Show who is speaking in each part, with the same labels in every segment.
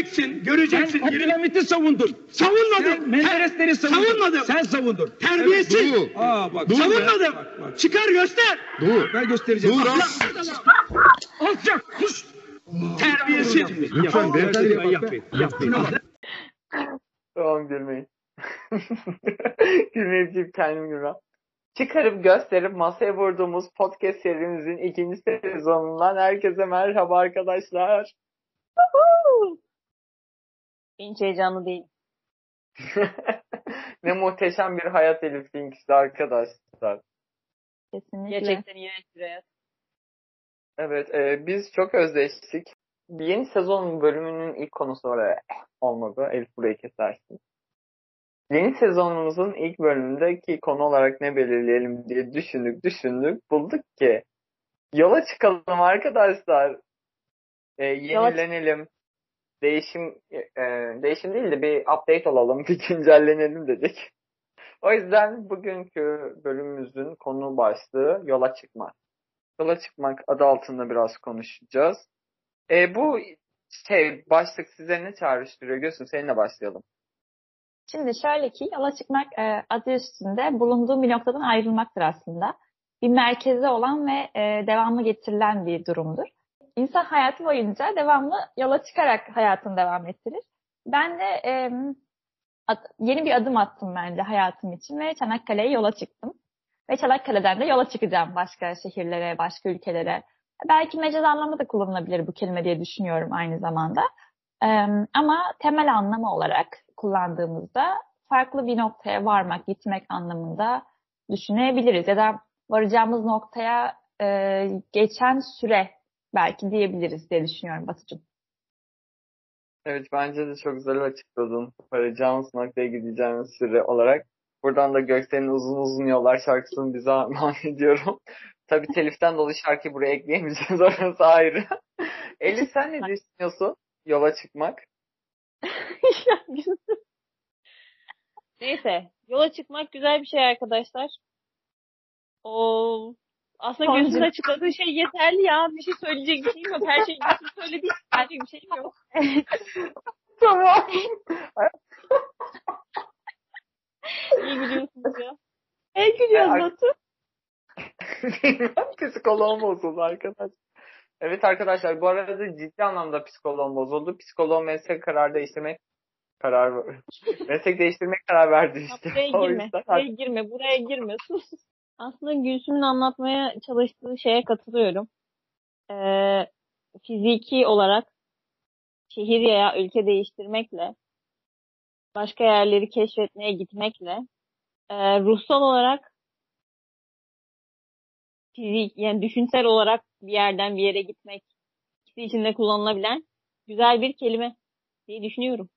Speaker 1: göreceksin, göreceksin.
Speaker 2: Sen Abdülhamit'i savundun.
Speaker 1: Savunmadım.
Speaker 2: Sen Menderesleri savundun.
Speaker 1: Savunmadım.
Speaker 2: Sen savundun.
Speaker 1: Terbiyesiz.
Speaker 3: Doğu.
Speaker 2: Aa bak.
Speaker 3: Dur be.
Speaker 1: Savunmadım.
Speaker 2: Bak, bak.
Speaker 1: Çıkar göster.
Speaker 3: Doğu.
Speaker 2: Ben göstereceğim.
Speaker 3: Lan.
Speaker 2: Alçak. Kuş.
Speaker 1: Terbiyesiz.
Speaker 3: Lütfen beyefendi.
Speaker 2: Ben yapayım. Yapayım.
Speaker 4: Tamam gülmeyin. Gülmeyip kendim gülmem. Çıkarıp gösterip masaya vurduğumuz podcast serimizin ikinci sezonundan herkese merhaba arkadaşlar.
Speaker 5: Hiç heyecanlı değil.
Speaker 4: ne muhteşem bir hayat Elif Link işte arkadaşlar.
Speaker 5: Kesinlikle. Gerçekten iğrenç bir hayat.
Speaker 4: Evet e, biz çok özleştik. Yeni sezon bölümünün ilk konusu oraya olmadı. Elif burayı kesersin. Yeni sezonumuzun ilk bölümündeki konu olarak ne belirleyelim diye düşündük düşündük. Bulduk ki yola çıkalım arkadaşlar. E, yenilenelim. Değişim e, değişim değil de bir update olalım. Bir güncellenelim dedik. O yüzden bugünkü bölümümüzün konu başlığı yola çıkmak. Yola çıkmak adı altında biraz konuşacağız. E, bu şey başlık size ne çağrıştırıyor? Göğsüm seninle başlayalım.
Speaker 5: Şimdi şöyle ki yola çıkmak e, adı üstünde bulunduğum bir noktadan ayrılmaktır aslında. Bir merkeze olan ve e, devamlı getirilen bir durumdur. İnsan hayatı boyunca devamlı yola çıkarak hayatını devam ettirir. Ben de e, yeni bir adım attım bence hayatım için ve Çanakkale'ye yola çıktım. Ve Çanakkale'den de yola çıkacağım başka şehirlere, başka ülkelere. Belki mecaz anlamda da kullanılabilir bu kelime diye düşünüyorum aynı zamanda. E, ama temel anlamı olarak kullandığımızda farklı bir noktaya varmak, gitmek anlamında düşünebiliriz. Ya da varacağımız noktaya e, geçen süre belki diyebiliriz diye düşünüyorum Batucuğum.
Speaker 4: Evet bence de çok güzel açıkladın. Varacağımız noktaya gideceğimiz süre olarak. Buradan da Göksel'in uzun uzun yollar şarkısını bize armağan ediyorum. Tabi teliften dolayı şarkıyı buraya ekleyemeyeceğiz orası ayrı. Elif sen ne düşünüyorsun? Yola çıkmak.
Speaker 6: Neyse. Yola çıkmak güzel bir şey arkadaşlar. O aslında gözünün açıkladığı şey yeterli ya. Bir şey söyleyecek bir şeyim yok. Her şeyi Gülsün söyledi. Söyleyecek bir şeyim yok.
Speaker 4: tamam.
Speaker 6: İyi gülüyorsunuz ya. Ne gülüyorsun Batu?
Speaker 4: Bilmem psikoloğum bozuldu arkadaş. Evet arkadaşlar bu arada ciddi anlamda psikoloğum bozuldu. Psikoloğum meslek karar değiştirmek karar meslek değiştirmek karar verdi işte.
Speaker 6: Buraya girme.
Speaker 4: yüzden
Speaker 6: Buraya girme. Buraya girme. Sus. Aslında Gülsüm'ün anlatmaya çalıştığı şeye katılıyorum. Ee, fiziki olarak şehir ya ülke değiştirmekle başka yerleri keşfetmeye gitmekle e, ruhsal olarak fizik yani düşünsel olarak bir yerden bir yere gitmek ikisi içinde kullanılabilen güzel bir kelime diye düşünüyorum.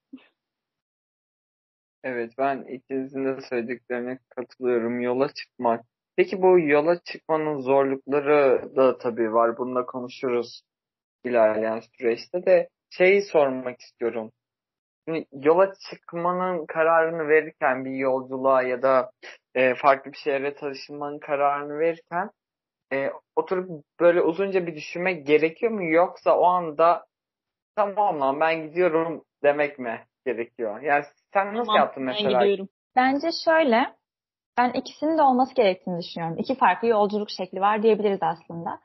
Speaker 4: Evet ben ikinizin de söylediklerine katılıyorum. Yola çıkmak. Peki bu yola çıkmanın zorlukları da tabii var. Bununla konuşuruz ilerleyen süreçte de şeyi sormak istiyorum. Şimdi yola çıkmanın kararını verirken bir yolculuğa ya da e, farklı bir şehre taşınmanın kararını verirken e, oturup böyle uzunca bir düşünmek gerekiyor mu yoksa o anda tamam lan ben gidiyorum demek mi gerekiyor? Yani sen nasıl
Speaker 6: Tamam,
Speaker 4: yaptın
Speaker 6: ben
Speaker 4: mesela?
Speaker 6: gidiyorum.
Speaker 5: Bence şöyle, ben ikisinin de olması gerektiğini düşünüyorum. İki farklı yolculuk şekli var diyebiliriz aslında.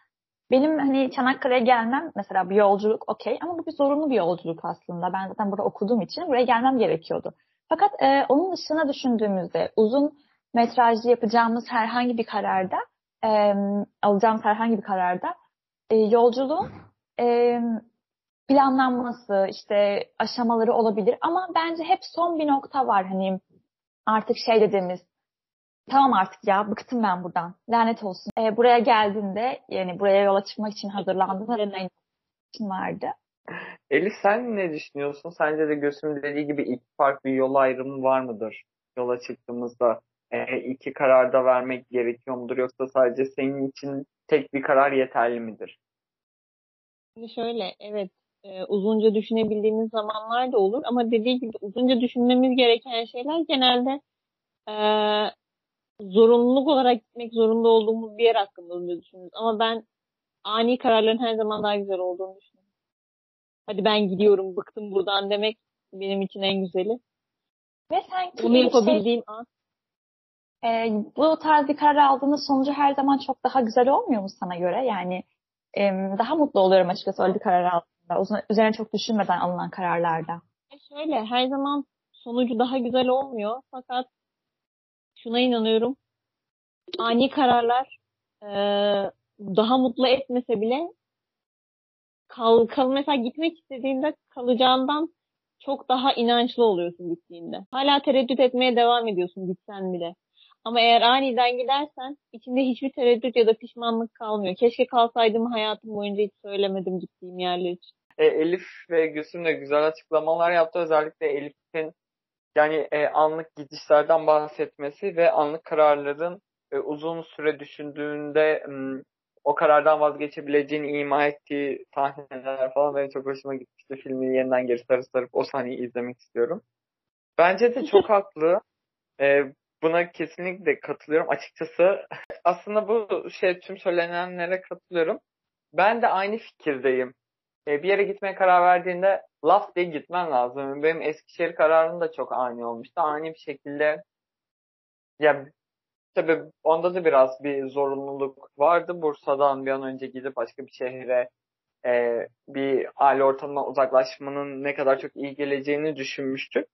Speaker 5: Benim hani Çanakkale'ye gelmem mesela bir yolculuk okey ama bu bir zorunlu bir yolculuk aslında. Ben zaten burada okuduğum için buraya gelmem gerekiyordu. Fakat e, onun dışına düşündüğümüzde uzun metrajlı yapacağımız herhangi bir kararda, e, alacağımız herhangi bir kararda e, yolculuğun e, planlanması, işte aşamaları olabilir ama bence hep son bir nokta var hani artık şey dediğimiz tamam artık ya bıktım ben buradan lanet olsun. E, buraya geldiğinde yani buraya yola çıkmak için hazırlandığında ne için vardı.
Speaker 4: Elif sen ne düşünüyorsun? Sence de Gülsüm'ün dediği gibi iki farklı yol ayrımı var mıdır? Yola çıktığımızda e, iki kararda vermek gerekiyor mudur? Yoksa sadece senin için tek bir karar yeterli midir?
Speaker 6: Şimdi şöyle evet e, uzunca düşünebildiğimiz zamanlar da olur ama dediği gibi uzunca düşünmemiz gereken şeyler genelde e, zorunluluk olarak gitmek zorunda olduğumuz bir yer hakkında oluyor düşünürüz. Ama ben ani kararların her zaman daha güzel olduğunu düşünüyorum. hadi ben gidiyorum bıktım buradan demek benim için en güzeli.
Speaker 5: Ve sanki
Speaker 6: Bunu
Speaker 5: şey,
Speaker 6: yapabildiğim an
Speaker 5: e, bu tarz bir karar aldığında sonucu her zaman çok daha güzel olmuyor mu sana göre? Yani e, daha mutlu oluyorum açıkçası öyle bir karar aldığımda. Uzun- Üzerine çok düşünmeden alınan kararlarda.
Speaker 6: şöyle her zaman sonucu daha güzel olmuyor. Fakat şuna inanıyorum. Ani kararlar eee, daha mutlu etmese bile kal, kal mesela gitmek istediğinde kalacağından çok daha inançlı oluyorsun gittiğinde. Hala tereddüt etmeye devam ediyorsun gitsen bile. Ama eğer aniden gidersen içinde hiçbir tereddüt ya da pişmanlık kalmıyor. Keşke kalsaydım hayatım boyunca hiç söylemedim gittiğim yerler için.
Speaker 4: E, Elif ve Gülsüm de güzel açıklamalar yaptı. Özellikle Elif'in yani e, anlık gidişlerden bahsetmesi ve anlık kararların e, uzun süre düşündüğünde m, o karardan vazgeçebileceğini ima ettiği sahneler falan benim çok hoşuma gitmişti. Filmi yeniden geri sarıp sarıp o sahneyi izlemek istiyorum. Bence de çok haklı. E, buna kesinlikle katılıyorum. Açıkçası aslında bu şey tüm söylenenlere katılıyorum. Ben de aynı fikirdeyim. E, bir yere gitmeye karar verdiğinde laf diye gitmen lazım. Benim Eskişehir kararım da çok ani olmuştu. Ani bir şekilde ya tabii onda da biraz bir zorunluluk vardı. Bursa'dan bir an önce gidip başka bir şehre e, bir aile ortamından uzaklaşmanın ne kadar çok iyi geleceğini düşünmüştük.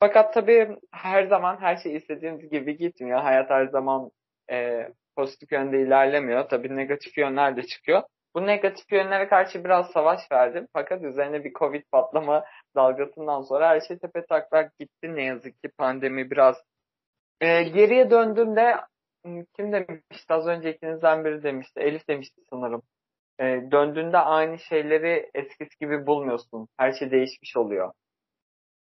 Speaker 4: Fakat tabii her zaman her şey istediğimiz gibi gitmiyor. Hayat her zaman e, pozitif yönde ilerlemiyor. Tabii negatif yönler de çıkıyor. Bu negatif yönlere karşı biraz savaş verdim. Fakat üzerine bir Covid patlama dalgasından sonra her şey tepe taklak gitti. Ne yazık ki pandemi biraz e, geriye döndüğümde m, kim demişti az önce ikinizden biri demişti. Elif demişti sanırım. E, döndüğünde aynı şeyleri eskisi gibi bulmuyorsun. Her şey değişmiş oluyor.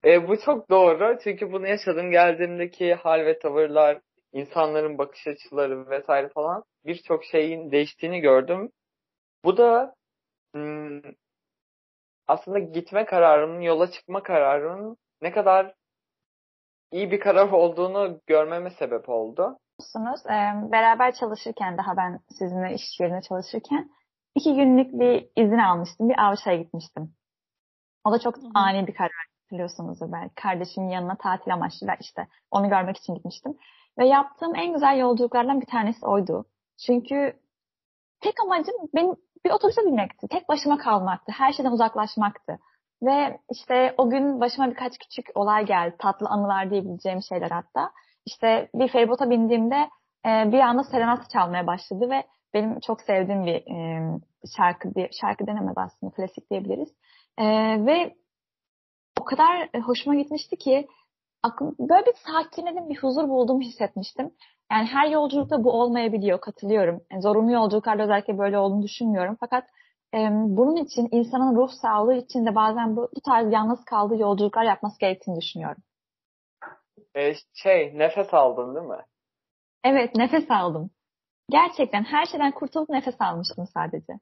Speaker 4: E, bu çok doğru. Çünkü bunu yaşadım. Geldiğimdeki hal ve tavırlar, insanların bakış açıları vesaire falan birçok şeyin değiştiğini gördüm. Bu da aslında gitme kararımın, yola çıkma kararımın ne kadar iyi bir karar olduğunu görmeme sebep oldu.
Speaker 5: Biliyorsunuz, e, beraber çalışırken daha ben sizinle iş yerinde çalışırken iki günlük bir izin almıştım. Bir Avşa'ya gitmiştim. O da çok ani bir karar biliyorsunuzdur belki. Kardeşimin yanına tatil amaçlı ve işte onu görmek için gitmiştim. Ve yaptığım en güzel yolculuklardan bir tanesi oydu. Çünkü tek amacım benim bir otobüse binmekti. Tek başıma kalmaktı. Her şeyden uzaklaşmaktı. Ve işte o gün başıma birkaç küçük olay geldi. Tatlı anılar diyebileceğim şeyler hatta. İşte bir feribota bindiğimde e, bir anda serenat çalmaya başladı ve benim çok sevdiğim bir e, şarkı diye, şarkı denemez aslında klasik diyebiliriz. E, ve o kadar e, hoşuma gitmişti ki aklım, böyle bir sakinledim, bir huzur bulduğumu hissetmiştim. Yani her yolculukta bu olmayabiliyor, katılıyorum. Yani zorunlu yolculuklarda özellikle böyle olduğunu düşünmüyorum. Fakat e, bunun için insanın ruh sağlığı için de bazen bu, bu tarz yalnız kaldığı yolculuklar yapması gerektiğini düşünüyorum.
Speaker 4: E, şey, nefes aldın değil mi?
Speaker 5: Evet, nefes aldım. Gerçekten her şeyden kurtulup nefes almıştım sadece.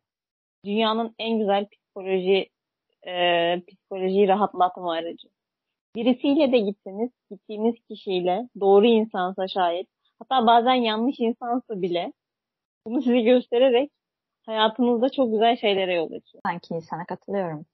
Speaker 6: Dünyanın en güzel psikoloji e, psikolojiyi rahatlatma aracı. Birisiyle de gitseniz, gittiğiniz kişiyle doğru insansa şayet, hatta bazen yanlış insansa bile bunu size göstererek hayatınızda çok güzel şeylere yol açıyor.
Speaker 5: Sanki insana katılıyorum.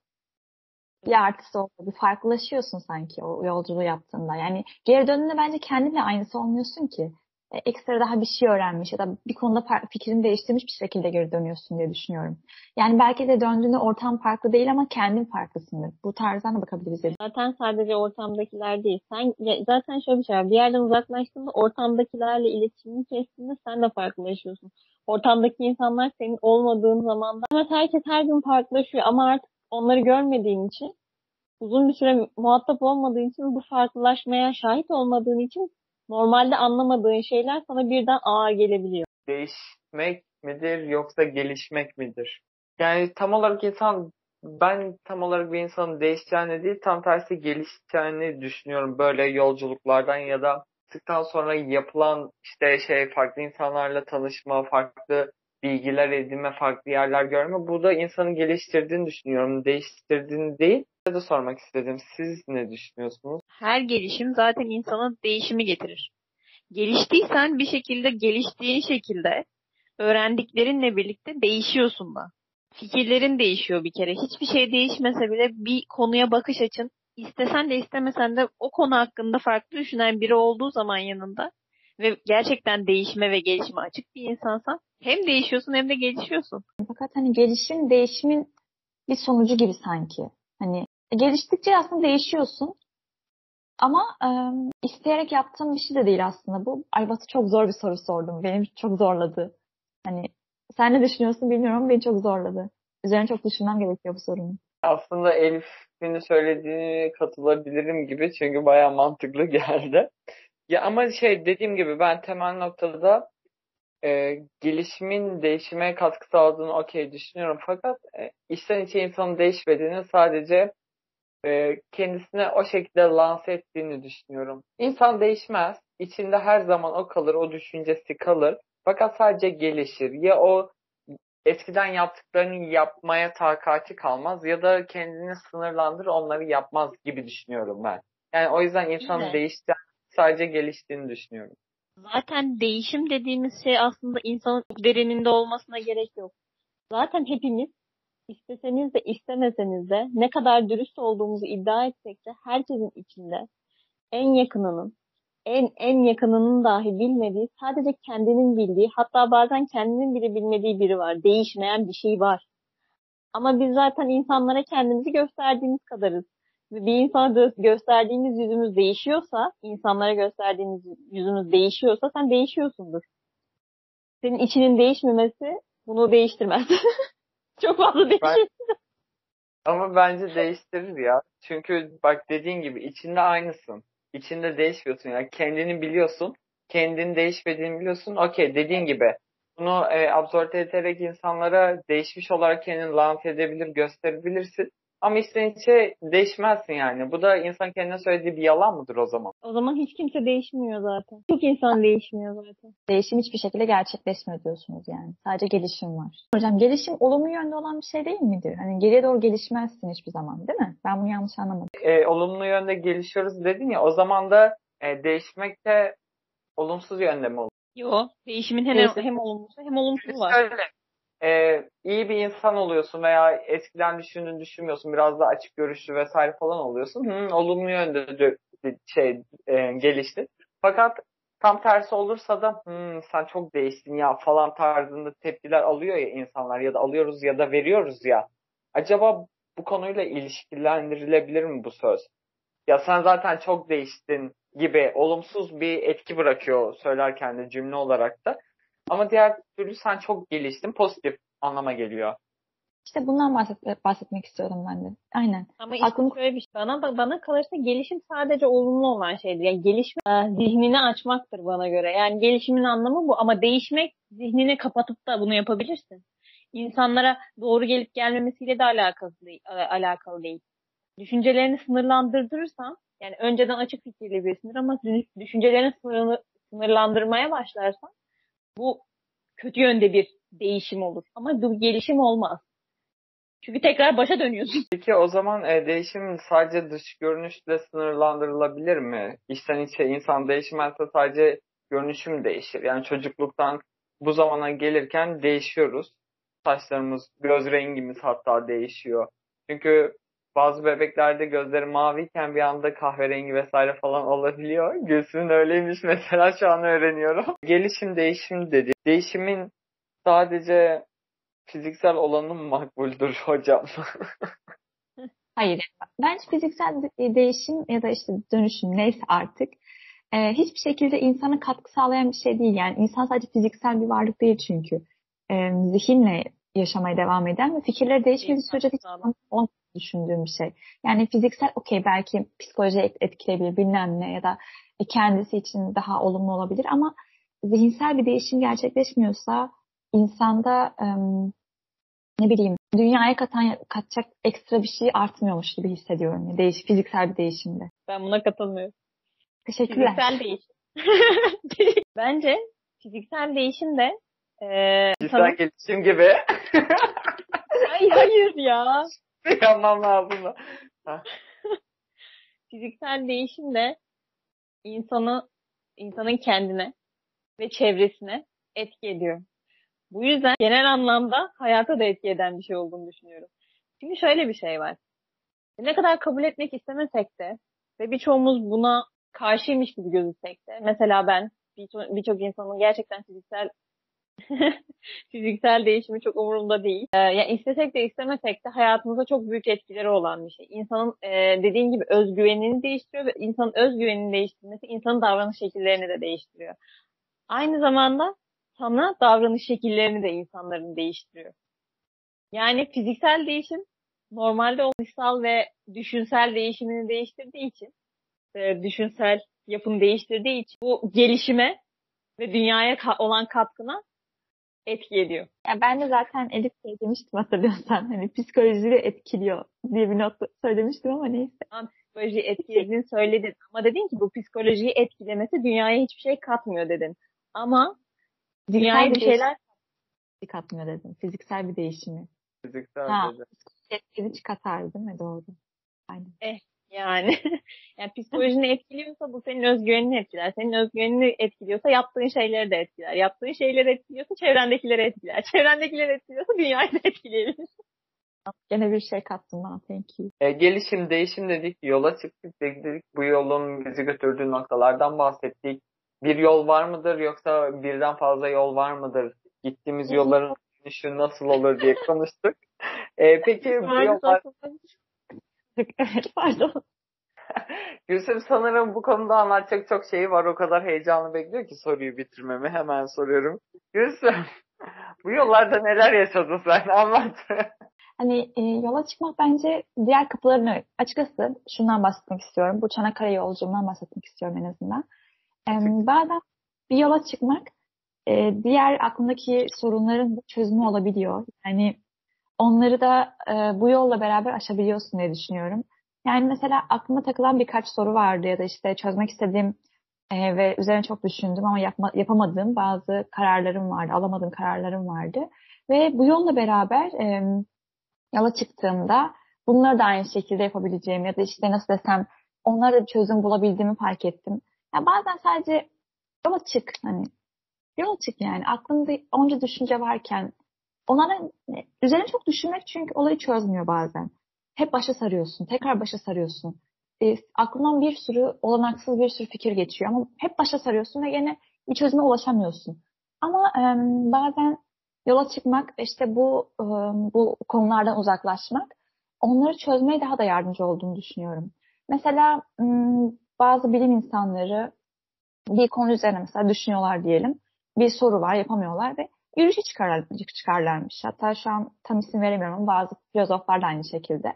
Speaker 5: Bir artısı oluyor, bir farklılaşıyorsun sanki o yolculuğu yaptığında. Yani geri döndüğünde bence kendinle aynısı olmuyorsun ki. E, ekstra daha bir şey öğrenmiş ya da bir konuda fikrini değiştirmiş bir şekilde geri dönüyorsun diye düşünüyorum. Yani belki de döndüğünde ortam farklı değil ama kendin farklısındır. Bu tarzdan da bakabiliriz.
Speaker 6: Zaten sadece ortamdakiler değil. Sen zaten şöyle bir şey var. Bir yerden uzaklaştığında ortamdakilerle iletişimini kestiğinde sen de farklılaşıyorsun. Ortamdaki insanlar senin olmadığın zaman da evet herkes her gün farklılaşıyor ama artık onları görmediğin için uzun bir süre muhatap olmadığın için bu farklılaşmaya şahit olmadığın için normalde anlamadığın şeyler sana birden ağır gelebiliyor.
Speaker 4: Değişmek midir yoksa gelişmek midir? Yani tam olarak insan ben tam olarak bir insanın değişeceğini değil tam tersi gelişeceğini düşünüyorum böyle yolculuklardan ya da çıktıktan sonra yapılan işte şey farklı insanlarla tanışma, farklı bilgiler edinme, farklı yerler görme. Bu da insanı geliştirdiğini düşünüyorum. Değiştirdiğini değil. Size de sormak istedim. Siz ne düşünüyorsunuz?
Speaker 7: Her gelişim zaten insana değişimi getirir. Geliştiysen bir şekilde geliştiğin şekilde öğrendiklerinle birlikte değişiyorsun da.
Speaker 6: fikirlerin değişiyor bir kere. Hiçbir şey değişmese bile bir konuya bakış açın istesen de istemesen de o konu hakkında farklı düşünen biri olduğu zaman yanında ve gerçekten değişime ve gelişime açık bir insansan hem değişiyorsun hem de gelişiyorsun.
Speaker 5: Fakat hani gelişim değişimin bir sonucu gibi sanki. Hani geliştikçe aslında değişiyorsun. Ama e, isteyerek yaptığım bir şey de değil aslında bu. Ay Batu çok zor bir soru sordum. Benim çok zorladı. Hani sen ne düşünüyorsun bilmiyorum ama beni çok zorladı. Üzerine çok düşünmem gerekiyor bu sorunun.
Speaker 4: Aslında Elif'in söylediğine katılabilirim gibi çünkü bayağı mantıklı geldi. Ya ama şey dediğim gibi ben temel noktada e, gelişimin değişime katkı sağladığını okey düşünüyorum. Fakat e, içten içe insanın değişmediğini sadece e, kendisine o şekilde lanse ettiğini düşünüyorum. İnsan değişmez. İçinde her zaman o kalır, o düşüncesi kalır. Fakat sadece gelişir. Ya o eskiden yaptıklarını yapmaya takati kalmaz ya da kendini sınırlandır onları yapmaz gibi düşünüyorum ben. Yani o yüzden insanın değiştiğini sadece geliştiğini düşünüyorum.
Speaker 6: Zaten değişim dediğimiz şey aslında insanın derininde olmasına gerek yok. Zaten hepimiz isteseniz de istemeseniz de ne kadar dürüst olduğumuzu iddia etsek de herkesin içinde en yakınının, en en yakınının dahi bilmediği, sadece kendinin bildiği, hatta bazen kendinin bile bilmediği biri var. Değişmeyen bir şey var. Ama biz zaten insanlara kendimizi gösterdiğimiz kadarız. Bir insana gö- gösterdiğimiz yüzümüz değişiyorsa, insanlara gösterdiğimiz yüzümüz değişiyorsa sen değişiyorsundur. Senin içinin değişmemesi bunu değiştirmez. Çok fazla değişir.
Speaker 4: Ama bence değiştirir ya. Çünkü bak dediğin gibi içinde aynısın. İçinde değişmiyorsun yani kendini biliyorsun. Kendini değişmediğini biliyorsun. Okey dediğin gibi bunu e, absorbe ederek insanlara değişmiş olarak kendini lanse edebilir, gösterebilirsin. Ama içten içe değişmezsin yani. Bu da insan kendine söylediği bir yalan mıdır o zaman?
Speaker 6: O zaman hiç kimse değişmiyor zaten. Çok insan değişmiyor zaten.
Speaker 5: Değişim hiçbir şekilde gerçekleşmiyor diyorsunuz yani. Sadece gelişim var. Hocam gelişim olumlu yönde olan bir şey değil midir? Hani geriye doğru gelişmezsin hiçbir zaman değil mi? Ben bunu yanlış anlamadım.
Speaker 4: E, olumlu yönde gelişiyoruz dedin ya o zaman da e, değişmek de olumsuz yönde mi olur?
Speaker 6: Yo, değişimin hem,
Speaker 5: Değişim.
Speaker 6: hem olumlusu hem olumsuzu var.
Speaker 4: Şöyle, e, iyi bir insan oluyorsun veya eskiden düşündüğünü düşünmüyorsun, biraz da açık görüşlü vesaire falan oluyorsun. Hı, olumlu yönde şey e, geliştin. Fakat tam tersi olursa da "Hmm, sen çok değiştin ya falan tarzında tepkiler alıyor ya insanlar ya da alıyoruz ya da veriyoruz ya. Acaba bu konuyla ilişkilendirilebilir mi bu söz? Ya sen zaten çok değiştin gibi olumsuz bir etki bırakıyor söylerken de cümle olarak da. Ama diğer türlü sen çok geliştin pozitif anlama geliyor.
Speaker 5: İşte bundan bahset- bahsetmek istiyorum ben de. Aynen.
Speaker 6: Ama işte
Speaker 5: Aklım-
Speaker 6: şöyle bir şey. Bana, bana kalırsa gelişim sadece olumlu olan şeydir. Yani gelişme e, zihnini açmaktır bana göre. Yani gelişimin anlamı bu. Ama değişmek zihnini kapatıp da bunu yapabilirsin. İnsanlara doğru gelip gelmemesiyle de alakalı değil. a- alakalı değil. Düşüncelerini sınırlandırırsan yani önceden açık fikirli birisindir ama dü- düşüncelerini sınırlandırmaya başlarsan bu kötü yönde bir değişim olur. Ama bu gelişim olmaz. Çünkü tekrar başa dönüyorsun.
Speaker 4: Peki o zaman e, değişim sadece dış görünüşle sınırlandırılabilir mi? İçten içe insan değişmezse sadece görünüşüm değişir. Yani çocukluktan bu zamana gelirken değişiyoruz. Saçlarımız, göz rengimiz hatta değişiyor. Çünkü bazı bebeklerde gözleri maviyken bir anda kahverengi vesaire falan olabiliyor. Gülsüm'ün öyleymiş mesela şu an öğreniyorum. Gelişim değişim dedi. Değişimin sadece fiziksel olanı mı makbuldür hocam?
Speaker 5: Hayır. Bence fiziksel de- değişim ya da işte dönüşüm neyse artık e, hiçbir şekilde insana katkı sağlayan bir şey değil. Yani insan sadece fiziksel bir varlık değil çünkü. E, zihinle yaşamaya devam eden ve fikirleri değişmediği sürece hiç. Düşündüğüm bir şey. Yani fiziksel okey belki psikolojiye et- etkileyebilir bilmem ne ya da e, kendisi için daha olumlu olabilir ama zihinsel bir değişim gerçekleşmiyorsa insanda ne bileyim dünyaya katan katacak ekstra bir şey artmıyormuş gibi hissediyorum. Değiş, fiziksel bir değişimde.
Speaker 6: Ben buna katılmıyorum.
Speaker 5: Teşekkürler.
Speaker 6: Fiziksel değişim. Bence fiziksel değişim de eee
Speaker 4: Kişisel gelişim gibi
Speaker 6: Ay hayır ya.
Speaker 4: yapmam lazım.
Speaker 6: Fiziksel değişim de insanı insanın kendine ve çevresine etki ediyor. Bu yüzden genel anlamda hayata da etki eden bir şey olduğunu düşünüyorum. Çünkü şöyle bir şey var. Ne kadar kabul etmek istemesek de ve birçoğumuz buna karşıymış gibi gözüksek de mesela ben birçok birçok insanın gerçekten fiziksel fiziksel değişimi çok umurumda değil. Ee, yani istesek de istemesek de hayatımıza çok büyük etkileri olan bir şey. İnsanın e, dediğin gibi özgüvenini değiştiriyor ve insanın özgüvenini değiştirmesi insanın davranış şekillerini de değiştiriyor. Aynı zamanda sana davranış şekillerini de insanların değiştiriyor. Yani fiziksel değişim normalde o dışsal ve düşünsel değişimini değiştirdiği için, e, düşünsel yapını değiştirdiği için bu gelişime ve dünyaya olan katkına etki ediyor.
Speaker 5: Ya ben de zaten Elif şey demiştim hatırlıyorsan. Hani psikolojiyi etkiliyor diye bir not söylemiştim ama neyse.
Speaker 6: Psikolojiyi etkilediğini söyledin. Ama dedin ki bu psikolojiyi etkilemesi dünyaya hiçbir şey katmıyor dedin. Ama dünyaya bir şeyler
Speaker 5: değişim katmıyor dedim. Fiziksel bir değişimi.
Speaker 4: Fiziksel
Speaker 5: Ha.
Speaker 4: dedi.
Speaker 5: Etkili çıkartar değil mi? Doğru. Aynen.
Speaker 6: Yani yani psikolojini etkiliyorsa bu senin özgüvenini etkiler. Senin özgüvenini etkiliyorsa yaptığın şeyleri de etkiler. Yaptığın şeyleri etkiliyorsa çevrendekileri etkiler. Çevrendekileri etkiliyorsa dünyayı da etkileyebilir.
Speaker 5: Gene bir şey kattım ha. Thank you.
Speaker 4: E, gelişim, değişim dedik, yola çıktık dedik. Bu yolun bizi götürdüğü noktalardan bahsettik. Bir yol var mıdır yoksa birden fazla yol var mıdır? Gittiğimiz yolların dönüşü nasıl olur diye konuştuk. E, peki bu yollar...
Speaker 5: evet pardon.
Speaker 4: Gülsüm sanırım bu konuda anlatacak çok şey var. O kadar heyecanlı bekliyor ki soruyu bitirmemi. Hemen soruyorum. Gülsüm bu yollarda neler yaşadın sen? Anlat.
Speaker 5: Hani e, yola çıkmak bence diğer kapılarını açıkçası şundan bahsetmek istiyorum. Bu Çanakkale yolculuğundan bahsetmek istiyorum en azından. E, bazen bir yola çıkmak e, diğer aklındaki sorunların çözümü olabiliyor. Yani onları da e, bu yolla beraber aşabiliyorsun diye düşünüyorum. Yani mesela aklıma takılan birkaç soru vardı ya da işte çözmek istediğim e, ve üzerine çok düşündüm ama yapma, yapamadığım bazı kararlarım vardı, alamadığım kararlarım vardı. Ve bu yolla beraber e, yola çıktığımda bunları da aynı şekilde yapabileceğim ya da işte nasıl desem onlara da çözüm bulabildiğimi fark ettim. Ya bazen sadece yola çık hani yola çık yani aklında onca düşünce varken onlara üzerine çok düşünmek çünkü olayı çözmüyor bazen. Hep başa sarıyorsun, tekrar başa sarıyorsun. E, aklından bir sürü olanaksız bir sürü fikir geçiyor ama hep başa sarıyorsun ve yine bir çözüme ulaşamıyorsun. Ama e, bazen yola çıkmak, işte bu e, bu konulardan uzaklaşmak onları çözmeye daha da yardımcı olduğunu düşünüyorum. Mesela bazı bilim insanları bir konu üzerine mesela düşünüyorlar diyelim. Bir soru var, yapamıyorlar ve yürüyüşe çıkarlar, çıkarlarmış. Hatta şu an tam isim veremiyorum ama bazı filozoflar da aynı şekilde.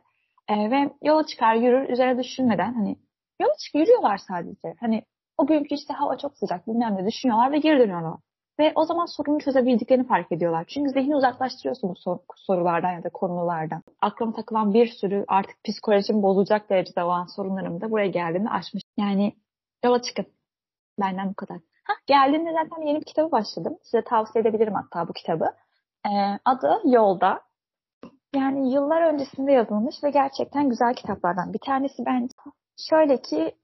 Speaker 5: E, ve yola çıkar, yürür, üzerine düşünmeden hani yola çık, yürüyorlar sadece. Hani o günkü işte hava çok sıcak bilmem ne düşünüyorlar ve geri dönüyorlar. Ve o zaman sorunu çözebildiklerini fark ediyorlar. Çünkü zihni uzaklaştırıyorsun bu sor- sorulardan ya da konulardan. Aklıma takılan bir sürü artık psikolojim bozacak derecede olan sorunlarım da buraya geldiğinde aşmış. Yani yola çıkın. Benden bu kadar. Hah, geldiğinde zaten yeni bir kitabı başladım. Size tavsiye edebilirim hatta bu kitabı. Ee, adı Yolda. Yani yıllar öncesinde yazılmış ve gerçekten güzel kitaplardan. Bir tanesi bence şöyle ki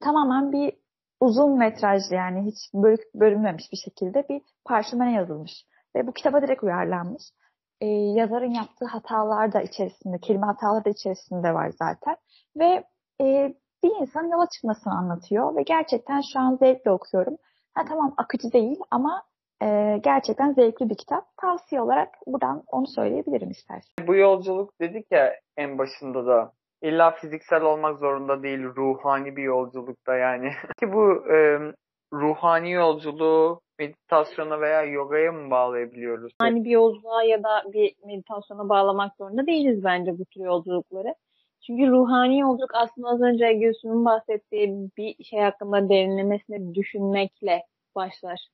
Speaker 5: tamamen bir uzun metrajlı yani hiç bölük, bölünmemiş bir şekilde bir parşömene yazılmış. Ve bu kitaba direkt uyarlanmış. Ee, yazarın yaptığı hatalar da içerisinde, kelime hataları da içerisinde var zaten. Ve e, bir insan yola çıkmasını anlatıyor ve gerçekten şu an zevkle okuyorum. Ha tamam akıcı değil ama e, gerçekten zevkli bir kitap. Tavsiye olarak buradan onu söyleyebilirim istersen.
Speaker 4: Bu yolculuk dedik ya en başında da illa fiziksel olmak zorunda değil ruhani bir yolculukta yani. Ki bu e, ruhani yolculuğu meditasyona veya yogaya mı bağlayabiliyoruz?
Speaker 6: Yani bir yolculuğa ya da bir meditasyona bağlamak zorunda değiliz bence bu tür yolculukları. Çünkü ruhani yolculuk aslında az önce Gülsüm'ün bahsettiği bir şey hakkında derinlemesine düşünmekle başlar.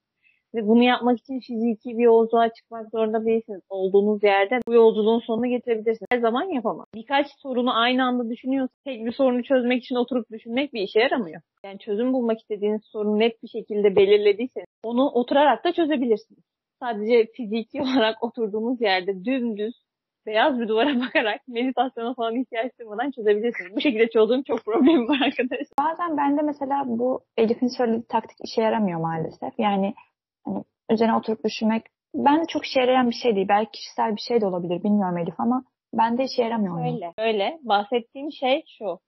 Speaker 6: Ve bunu yapmak için fiziki bir yolculuğa çıkmak zorunda değilsiniz. Olduğunuz yerde bu yolculuğun sonuna getirebilirsiniz. Her zaman yapamam. Birkaç sorunu aynı anda düşünüyorsanız tek bir sorunu çözmek için oturup düşünmek bir işe yaramıyor. Yani çözüm bulmak istediğiniz sorunu net bir şekilde belirlediyseniz onu oturarak da çözebilirsiniz. Sadece fiziki olarak oturduğunuz yerde dümdüz beyaz bir duvara bakarak meditasyona falan ihtiyaç duymadan çözebilirsiniz. Bu şekilde çözdüğüm çok problemim var arkadaşlar.
Speaker 5: Bazen bende mesela bu Elif'in söylediği taktik işe yaramıyor maalesef. Yani hani üzerine oturup düşünmek Ben de çok işe yarayan bir şey değil. Belki kişisel bir şey de olabilir. Bilmiyorum Elif ama bende işe yaramıyor.
Speaker 6: Öyle. Öyle. Bahsettiğim şey şu.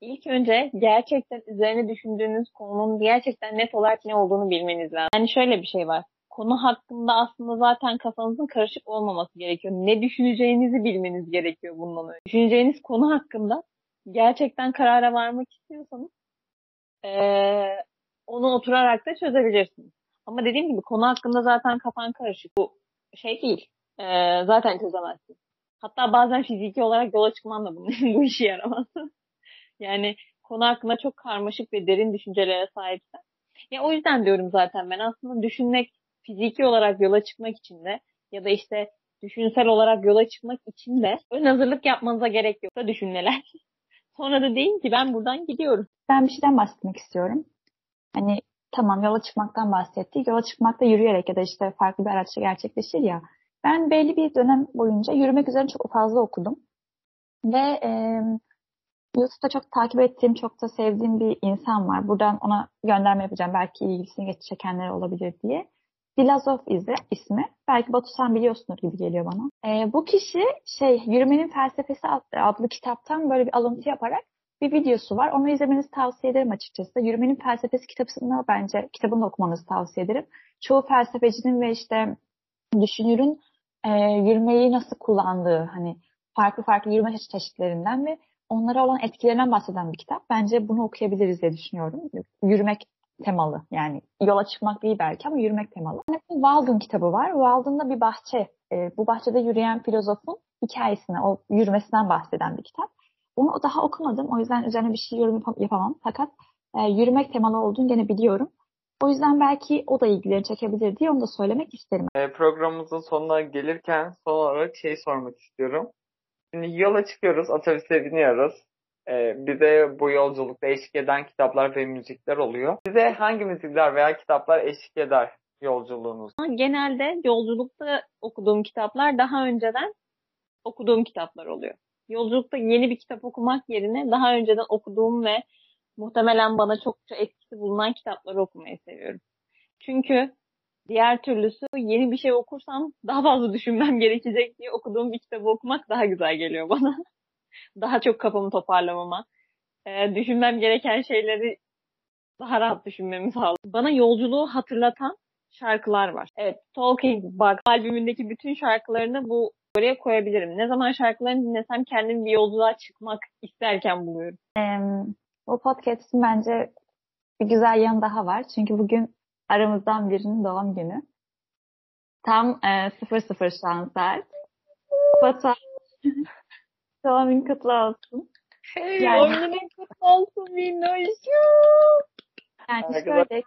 Speaker 6: İlk önce gerçekten üzerine düşündüğünüz konunun gerçekten net olarak ne olduğunu bilmeniz lazım. Yani şöyle bir şey var. Konu hakkında aslında zaten kafanızın karışık olmaması gerekiyor. Ne düşüneceğinizi bilmeniz gerekiyor bundan önce. Düşüneceğiniz konu hakkında gerçekten karara varmak istiyorsanız eee, onu oturarak da çözebilirsiniz. Ama dediğim gibi konu hakkında zaten kafan karışık. Bu şey değil. Eee, zaten çözemezsin. Hatta bazen fiziki olarak yola çıkman da bunun, bu işe yaramaz. yani konu hakkında çok karmaşık ve derin düşüncelere sahipsen. Ya o yüzden diyorum zaten ben aslında düşünmek fiziki olarak yola çıkmak için de ya da işte düşünsel olarak yola çıkmak için de ön hazırlık yapmanıza gerek yok da düşünmeler. Sonra da deyin ki ben buradan gidiyorum.
Speaker 5: Ben bir şeyden bahsetmek istiyorum. Hani tamam yola çıkmaktan bahsettik. Yola çıkmak da yürüyerek ya da işte farklı bir araçla gerçekleşir ya. Ben belli bir dönem boyunca yürümek üzerine çok fazla okudum. Ve e, YouTube'da çok takip ettiğim, çok da sevdiğim bir insan var. Buradan ona gönderme yapacağım. Belki ilgisini çekenler olabilir diye. Filozof izi, ismi. Belki Batu sen biliyorsunuz gibi geliyor bana. E, bu kişi şey Yürümenin Felsefesi adlı kitaptan böyle bir alıntı yaparak bir videosu var. Onu izlemenizi tavsiye ederim açıkçası. Yürümenin Felsefesi kitabını bence kitabını okumanızı tavsiye ederim. Çoğu felsefecinin ve işte düşünürün e, yürümeyi nasıl kullandığı hani farklı farklı yürüme çeşitlerinden ve onlara olan etkilerinden bahseden bir kitap. Bence bunu okuyabiliriz diye düşünüyorum. Yürümek temalı yani yola çıkmak değil belki ama yürümek temalı. Walden kitabı var. Walden'da bir bahçe. E, bu bahçede yürüyen filozofun hikayesine, o yürümesinden bahseden bir kitap. Onu daha okumadım. O yüzden üzerine bir şey yorum yapamam. Fakat e, yürümek temalı olduğunu gene biliyorum. O yüzden belki o da ilgileri çekebilir diye onu da söylemek isterim.
Speaker 4: E, programımızın sonuna gelirken son olarak şey sormak istiyorum. Şimdi yola çıkıyoruz, otobüse biniyoruz. E, bize bu yolculukta eşlik eden kitaplar ve müzikler oluyor. Bize hangi müzikler veya kitaplar eşlik eder yolculuğunuz?
Speaker 6: Genelde yolculukta okuduğum kitaplar daha önceden okuduğum kitaplar oluyor. Yolculukta yeni bir kitap okumak yerine daha önceden okuduğum ve muhtemelen bana çokça etkisi bulunan kitapları okumayı seviyorum. Çünkü diğer türlüsü yeni bir şey okursam daha fazla düşünmem gerekecek diye okuduğum bir kitabı okumak daha güzel geliyor bana. Daha çok kafamı toparlamama, e, düşünmem gereken şeyleri daha rahat düşünmemi sağlıyor. Bana yolculuğu hatırlatan şarkılar var. Evet, Talking Bug albümündeki bütün şarkılarını bu oraya koyabilirim. Ne zaman şarkılarını dinlesem kendimi bir yolculuğa çıkmak isterken buluyorum.
Speaker 5: Ee, o podcast'in bence bir güzel yanı daha var. Çünkü bugün aramızdan birinin doğum günü. Tam e, 00 şu an saat. doğum kutlu olsun.
Speaker 6: Hey,
Speaker 5: Yani-
Speaker 6: doğum kutlu olsun Minnoş'um.
Speaker 5: Yani şöyle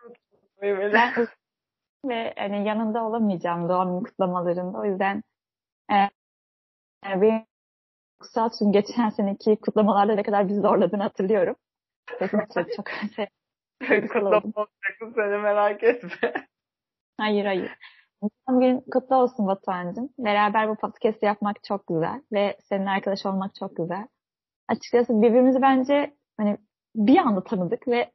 Speaker 5: ben ve hani yanında olamayacağım doğum günü kutlamalarında. O yüzden e, e, benim kutsal çünkü geçen seneki kutlamalarda ne kadar bizi zorladığını hatırlıyorum. Çok, çok şey,
Speaker 4: Kutlu olacaksın seni merak etme.
Speaker 5: Hayır hayır. Doğum günün kutlu olsun Batuhan'cığım. Beraber bu podcast yapmak çok güzel ve senin arkadaş olmak çok güzel. Açıkçası birbirimizi bence hani bir anda tanıdık ve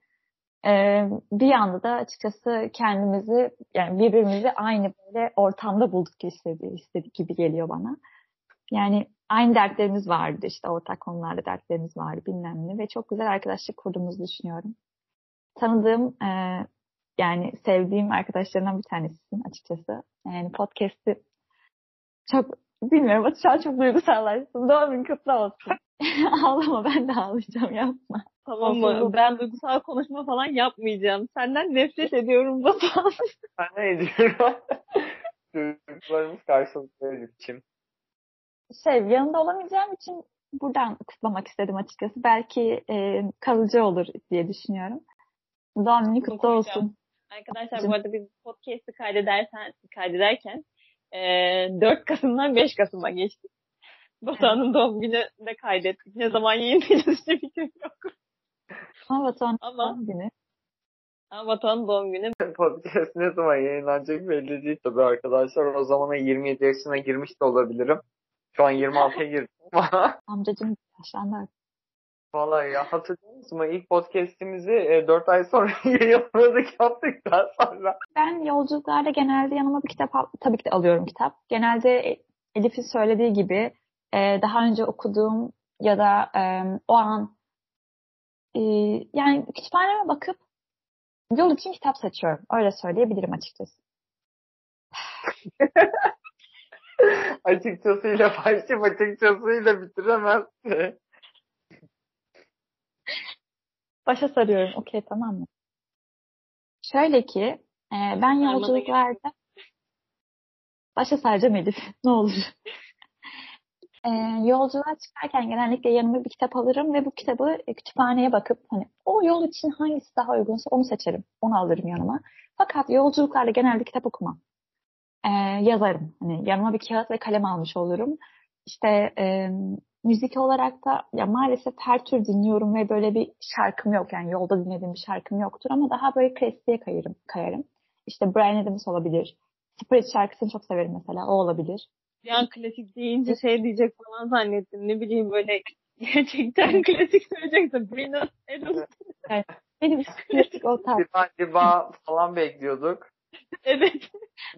Speaker 5: e, bir anda da açıkçası kendimizi yani birbirimizi aynı böyle ortamda bulduk gibi hissedi- istedik gibi geliyor bana. Yani aynı dertlerimiz vardı işte ortak konularda dertlerimiz vardı bilmem ne ve çok güzel arkadaşlık kurduğumuzu düşünüyorum. Tanıdığım e, yani sevdiğim arkadaşlarımdan bir tanesisin açıkçası. Yani podcast'i çok bilmiyorum Batu şu an çok duygusallaştım. Doğum günün kutlu olsun. Ağlama ben de ağlayacağım yapma.
Speaker 6: Tamam mı? Ben duygusal konuşma falan yapmayacağım. Senden nefret ediyorum Batuhan.
Speaker 4: Ben ne ediyorum? Duygularımız karşılıklı biçim.
Speaker 5: Şey yanında olamayacağım için buradan kutlamak istedim açıkçası. Belki e, kalıcı olur diye düşünüyorum. Doğum günün kutlu olsun.
Speaker 6: Arkadaşlar bu arada biz podcast'ı kaydederken, kaydederken e, 4 Kasım'dan 5 Kasım'a geçtik. Batuhan'ın doğum günü de kaydettik. Ne zaman yayınlayacağız hiçbir fikrim yok.
Speaker 5: Ama Batuhan'ın doğum günü.
Speaker 6: ama Batuhan'ın doğum günü
Speaker 4: Podcast ne zaman yayınlanacak belli değil tabii arkadaşlar. O zamana 27 yaşına girmiş de olabilirim. Şu an 26'ya girdim ama
Speaker 5: Amcacım yaşlandı artık.
Speaker 4: Vallahi ya hatırlıyor musun? İlk podcast'imizi e, 4 ay sonra yayınladık yaptıktan sonra.
Speaker 5: Ben yolculuklarda genelde yanıma bir kitap al- tabii ki de alıyorum kitap. Genelde e, Elif'in söylediği gibi e, daha önce okuduğum ya da e, o an e, yani kütüphaneme bakıp yol için kitap seçiyorum. Öyle söyleyebilirim açıkçası.
Speaker 4: açıkçasıyla başlayıp açıkçasıyla bitiremezdi.
Speaker 5: Başa sarıyorum. Okey tamam mı? Şöyle ki e, ben yolculuklarda başa saracağım Elif. ne olur. e, yolculuğa çıkarken genellikle yanıma bir kitap alırım ve bu kitabı e, kütüphaneye bakıp hani o yol için hangisi daha uygunsa onu seçerim. Onu alırım yanıma. Fakat yolculuklarda genelde kitap okumam. E, yazarım. Hani yanıma bir kağıt ve kalem almış olurum. İşte e, müzik olarak da ya maalesef her tür dinliyorum ve böyle bir şarkım yok. Yani yolda dinlediğim bir şarkım yoktur ama daha böyle klasiğe kayarım. kayarım. İşte Brian Adams olabilir. Spirit şarkısını çok severim mesela. O olabilir.
Speaker 6: Bir an klasik deyince şey diyecek falan zannettim. Ne bileyim böyle gerçekten klasik söyleyecekse Brina Adams.
Speaker 5: Benim için klasik o tarz.
Speaker 4: Diba diba falan bekliyorduk.
Speaker 6: evet.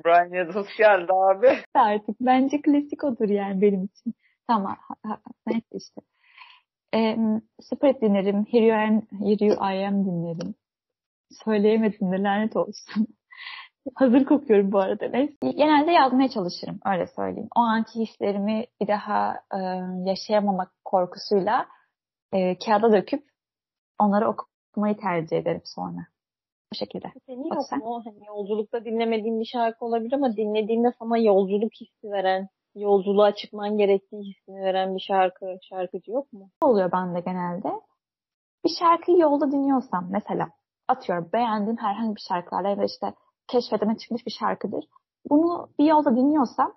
Speaker 4: Brian Adams geldi abi.
Speaker 5: artık. Bence klasik odur yani benim için. Tamam. Neyse işte. Ee, Spirit dinlerim. Here you, am, Here you I am dinlerim. Söyleyemedim de lanet olsun. Hazır kokuyorum bu arada. Neyse. Genelde yazmaya çalışırım. Öyle söyleyeyim. O anki hislerimi bir daha e, yaşayamamak korkusuyla e, kağıda döküp onları okumayı tercih ederim sonra. Bu şekilde.
Speaker 6: Senin yok
Speaker 5: sen.
Speaker 6: mu? Hani yolculukta dinlemediğin bir şarkı olabilir ama dinlediğinde sana yolculuk hissi veren, yolculuğa çıkman gerektiği hissini veren bir şarkı, şarkıcı yok mu?
Speaker 5: Oluyor bende genelde? Bir şarkıyı yolda dinliyorsam mesela atıyorum beğendiğim herhangi bir şarkılarla ya da işte keşfetime çıkmış bir şarkıdır. Bunu bir yolda dinliyorsam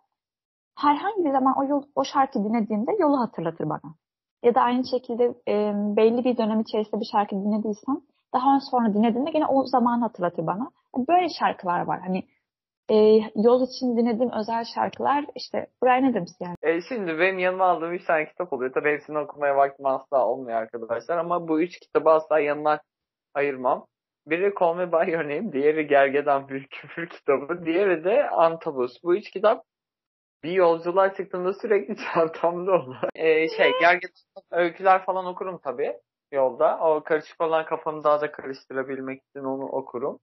Speaker 5: herhangi bir zaman o, yol, o şarkı dinlediğimde yolu hatırlatır bana. Ya da aynı şekilde e, belli bir dönem içerisinde bir şarkı dinlediysem daha sonra dinlediğimde gene o zamanı hatırlatır bana. Böyle şarkılar var. Hani e, yol için dinlediğim özel şarkılar işte Brian Adams yani.
Speaker 4: E, şimdi benim yanıma aldığım üç tane kitap oluyor. Tabii hepsini okumaya vaktim asla olmuyor arkadaşlar. Ama bu üç kitabı asla yanına ayırmam. Biri Call Me By Your Name, diğeri Gergedan Bir Küfür kitabı, diğeri de Antabus. Bu üç kitap bir yolculuğa çıktığımda sürekli çantamda olur. E, şey, Gergedan öyküler falan okurum tabii yolda. O karışık olan kafamı daha da karıştırabilmek için onu okurum.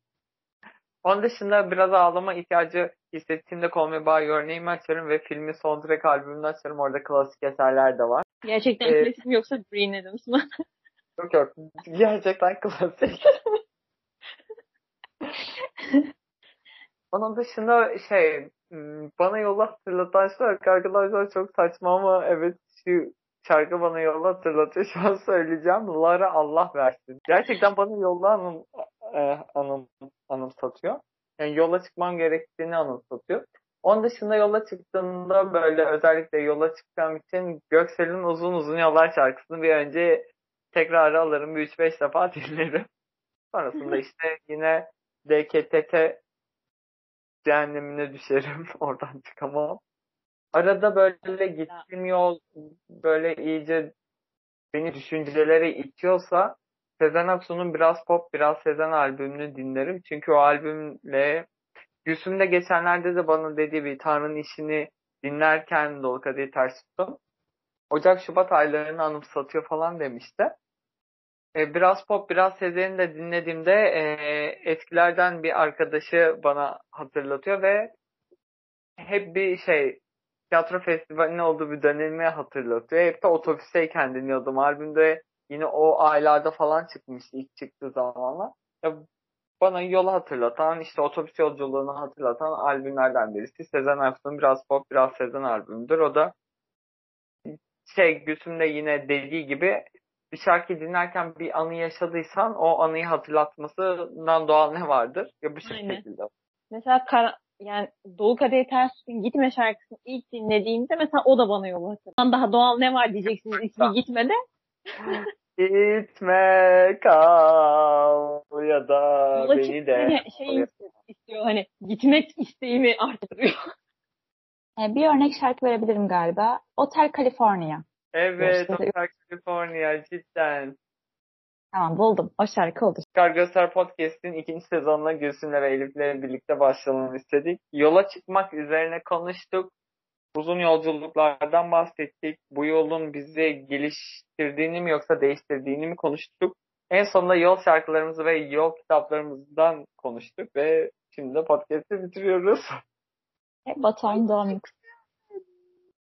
Speaker 4: Onun dışında biraz ağlama ihtiyacı hissettiğimde Call Me By Your Name'i açarım ve filmin soundtrack albümünü açarım. Orada klasik eserler de var.
Speaker 6: Gerçekten
Speaker 4: Ee,
Speaker 6: klasik mi yoksa Brina Adams mı?
Speaker 4: Yok yok. Gerçekten klasik. Onun dışında şey m, bana yolu hatırlatan şarkı arkadaşlar çok saçma ama evet şu şarkı bana yolu hatırlatıyor. Şu an söyleyeceğim. Lara Allah versin. Gerçekten bana yolda anım, e, anım, anımsatıyor. Yani yola çıkmam gerektiğini anımsatıyor. Onun dışında yola çıktığımda böyle özellikle yola çıkacağım için Göksel'in Uzun Uzun Yollar şarkısını bir önce tekrar alırım. Bir 3-5 defa dinlerim. Sonrasında işte yine DKTT cehennemine düşerim. Oradan çıkamam. Arada böyle gittiğim yol böyle iyice beni düşüncelere itiyorsa Sezen Aksu'nun biraz pop biraz Sezen albümünü dinlerim. Çünkü o albümle Gülsüm de geçenlerde de bana dediği bir Tanrı'nın işini dinlerken Dolu Kadehi Ters Tuttum. Ocak Şubat aylarını anımsatıyor falan demişti. E, biraz pop biraz Sezen'i de dinlediğimde e, eskilerden bir arkadaşı bana hatırlatıyor ve hep bir şey tiyatro festivalinin olduğu bir dönemi hatırlatıyor. Hep de otobüsteyken dinliyordum. Albümde yine o aylarda falan çıkmıştı ilk çıktığı zamanlar. Ya bana yolu hatırlatan, işte otobüs yolculuğunu hatırlatan albümlerden birisi. Sezen Aksu'nun biraz pop, biraz Sezen albümüdür. O da şey Gülsüm de yine dediği gibi bir şarkı dinlerken bir anı yaşadıysan o anıyı hatırlatmasından doğal ne vardır? Ya bu şekilde.
Speaker 6: Mesela kara, yani Dolu Kadehi Ters Gitme şarkısını ilk dinlediğimde mesela o da bana yol hatırlattı. Daha doğal ne var diyeceksiniz ismi gitmede.
Speaker 4: Gitme kal ya da
Speaker 6: Yola
Speaker 4: beni de.
Speaker 6: çıktığında şey istiyor hani gitmek isteğimi arttırıyor.
Speaker 5: E, bir örnek şarkı verebilirim galiba. Hotel California.
Speaker 4: Evet, Hotel California cidden.
Speaker 5: Tamam buldum. O şarkı olur.
Speaker 4: Çıkar Göster Podcast'in ikinci sezonuna Gülsüm'le ve Elif'le birlikte başlayalım istedik. Yola çıkmak üzerine konuştuk. Uzun yolculuklardan bahsettik. Bu yolun bizi geliştirdiğini mi yoksa değiştirdiğini mi konuştuk. En sonunda yol şarkılarımızı ve yol kitaplarımızdan konuştuk ve şimdi de podcast'i bitiriyoruz.
Speaker 5: Batuhan doğum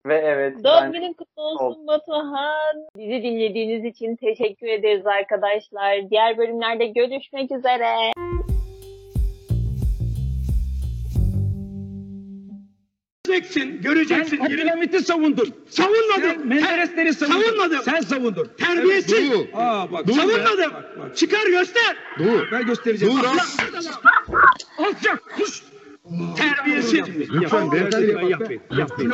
Speaker 4: ve evet
Speaker 6: Doğum günün kutlu olsun Batuhan. Bizi dinlediğiniz için teşekkür ederiz arkadaşlar. Diğer bölümlerde görüşmek üzere.
Speaker 1: Göreceksin, göreceksin.
Speaker 2: Sen Abdülhamit'i savundun. Sen
Speaker 1: Savunmadım.
Speaker 2: Menderesleri savundun.
Speaker 1: Savunmadım.
Speaker 2: Sen savundun.
Speaker 1: Terbiyesiz.
Speaker 3: Dur.
Speaker 2: Aa bak.
Speaker 3: Dur.
Speaker 1: Savunmadım.
Speaker 2: Bak, bak.
Speaker 1: Çıkar göster.
Speaker 3: Dur.
Speaker 2: Ben göstereceğim.
Speaker 3: Dur.
Speaker 2: Alçak. Kuş.
Speaker 1: Terbiyesiz.
Speaker 3: Lütfen beyefendi.
Speaker 2: Yapmayın. Yapmayın.